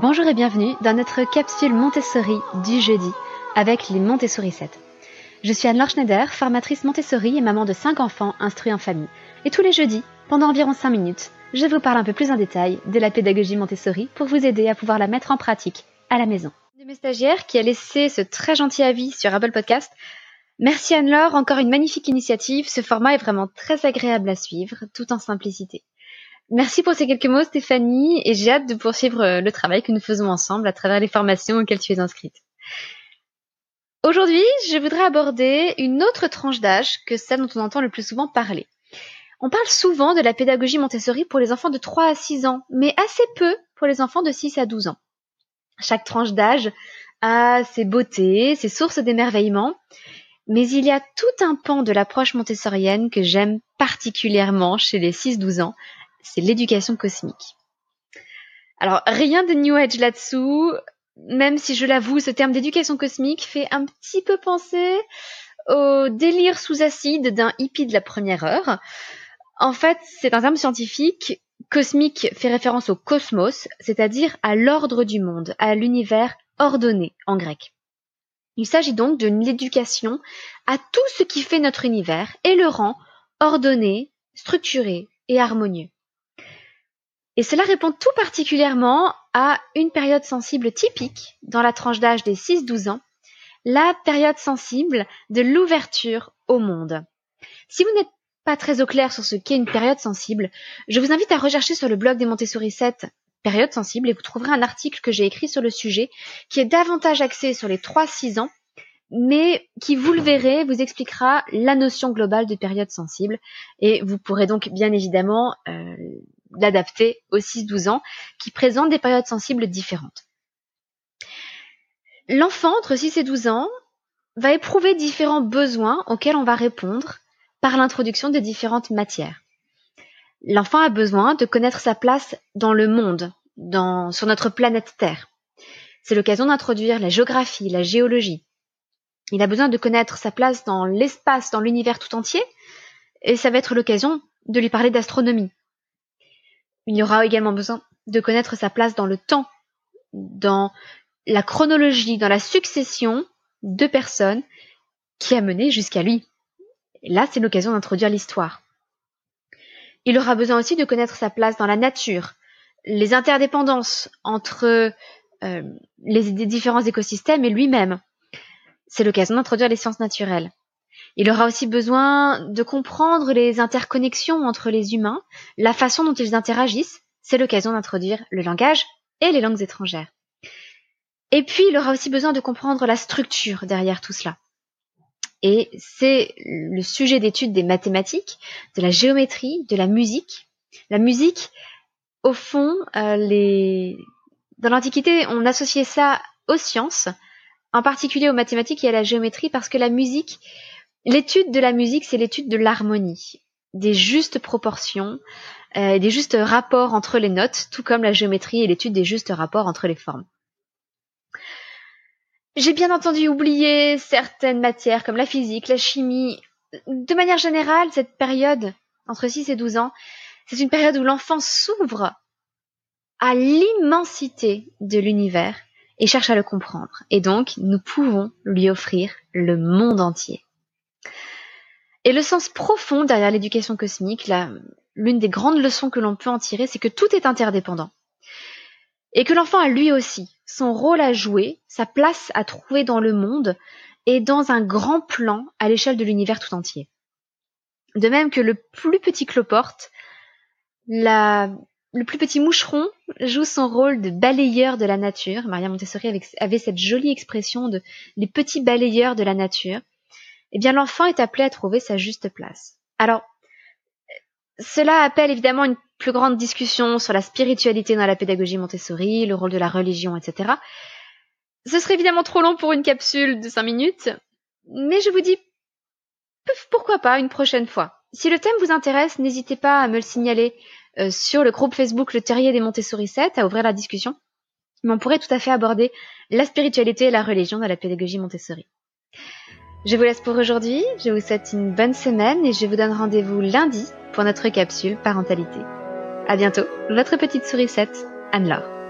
Bonjour et bienvenue dans notre capsule Montessori du jeudi avec les Montessori 7. Je suis Anne-Laure Schneider, formatrice Montessori et maman de 5 enfants instruits en famille. Et tous les jeudis, pendant environ 5 minutes, je vous parle un peu plus en détail de la pédagogie Montessori pour vous aider à pouvoir la mettre en pratique à la maison. De mes stagiaires qui a laissé ce très gentil avis sur Apple Podcast. Merci Anne-Laure, encore une magnifique initiative. Ce format est vraiment très agréable à suivre, tout en simplicité. Merci pour ces quelques mots, Stéphanie, et j'ai hâte de poursuivre euh, le travail que nous faisons ensemble à travers les formations auxquelles tu es inscrite. Aujourd'hui, je voudrais aborder une autre tranche d'âge que celle dont on entend le plus souvent parler. On parle souvent de la pédagogie Montessori pour les enfants de 3 à 6 ans, mais assez peu pour les enfants de 6 à 12 ans. Chaque tranche d'âge a ses beautés, ses sources d'émerveillement, mais il y a tout un pan de l'approche montessorienne que j'aime particulièrement chez les 6-12 ans, c'est l'éducation cosmique. Alors, rien de New Age là-dessous, même si je l'avoue, ce terme d'éducation cosmique fait un petit peu penser au délire sous acide d'un hippie de la première heure. En fait, c'est un terme scientifique. Cosmique fait référence au cosmos, c'est-à-dire à, l'ordre du monde, à l'univers ordonné en grec. Il s'agit donc de l'éducation à tout ce qui fait notre univers et le rend ordonné, structuré et harmonieux. Et cela répond tout particulièrement à une période sensible typique dans la tranche d'âge des 6-12 ans, la période sensible de l'ouverture au monde. Si vous n'êtes pas très au clair sur ce qu'est une période sensible, je vous invite à rechercher sur le blog des Montessori 7 période sensible et vous trouverez un article que j'ai écrit sur le sujet qui est davantage axé sur les 3-6 ans mais qui, vous le verrez, vous expliquera la notion globale de période sensible. Et vous pourrez donc bien évidemment euh, l'adapter aux 6-12 ans qui présentent des périodes sensibles différentes. L'enfant entre 6 et 12 ans va éprouver différents besoins auxquels on va répondre par l'introduction de différentes matières. L'enfant a besoin de connaître sa place dans le monde, dans, sur notre planète Terre. C'est l'occasion d'introduire la géographie, la géologie. Il a besoin de connaître sa place dans l'espace, dans l'univers tout entier, et ça va être l'occasion de lui parler d'astronomie, il y aura également besoin de connaître sa place dans le temps, dans la chronologie, dans la succession de personnes qui a mené jusqu'à lui. là, c'est l'occasion d'introduire l'histoire. Il aura besoin aussi de connaître sa place dans la nature, les interdépendances entre euh, les différents écosystèmes et lui-même. C'est l'occasion d'introduire les sciences naturelles. Il aura aussi besoin de comprendre les interconnexions entre les humains, la façon dont ils interagissent. C'est l'occasion d'introduire le langage et les langues étrangères. Et puis, il aura aussi besoin de comprendre la structure derrière tout cela. Et c'est le sujet d'étude des mathématiques, de la géométrie, de la musique. La musique, au fond, euh, les... dans l'Antiquité, on associait ça aux sciences, en particulier aux mathématiques et à la géométrie, parce que la musique, L'étude de la musique, c'est l'étude de l'harmonie, des justes proportions, euh, des justes rapports entre les notes, tout comme la géométrie et l'étude des justes rapports entre les formes. J'ai bien entendu oublier certaines matières comme la physique, la chimie. De manière générale, cette période, entre 6 et 12 ans, c'est une période où l'enfant s'ouvre à l'immensité de l'univers et cherche à le comprendre. Et donc, nous pouvons lui offrir le monde entier. Et le sens profond derrière l'éducation cosmique, l'une des grandes leçons que l'on peut en tirer, c'est que tout est interdépendant. Et que l'enfant a lui aussi son rôle à jouer, sa place à trouver dans le monde et dans un grand plan à l'échelle de l'univers tout entier. De même que le plus petit cloporte, le plus petit moucheron joue son rôle de balayeur de la nature. Maria Montessori avait cette jolie expression de les petits balayeurs de la nature eh bien l'enfant est appelé à trouver sa juste place. Alors, cela appelle évidemment une plus grande discussion sur la spiritualité dans la pédagogie Montessori, le rôle de la religion, etc. Ce serait évidemment trop long pour une capsule de 5 minutes, mais je vous dis pourquoi pas une prochaine fois. Si le thème vous intéresse, n'hésitez pas à me le signaler euh, sur le groupe Facebook Le Terrier des Montessori 7, à ouvrir la discussion. Mais on pourrait tout à fait aborder la spiritualité et la religion dans la pédagogie Montessori. Je vous laisse pour aujourd'hui, je vous souhaite une bonne semaine et je vous donne rendez-vous lundi pour notre capsule parentalité. À bientôt, votre petite sourisette, Anne-Laure.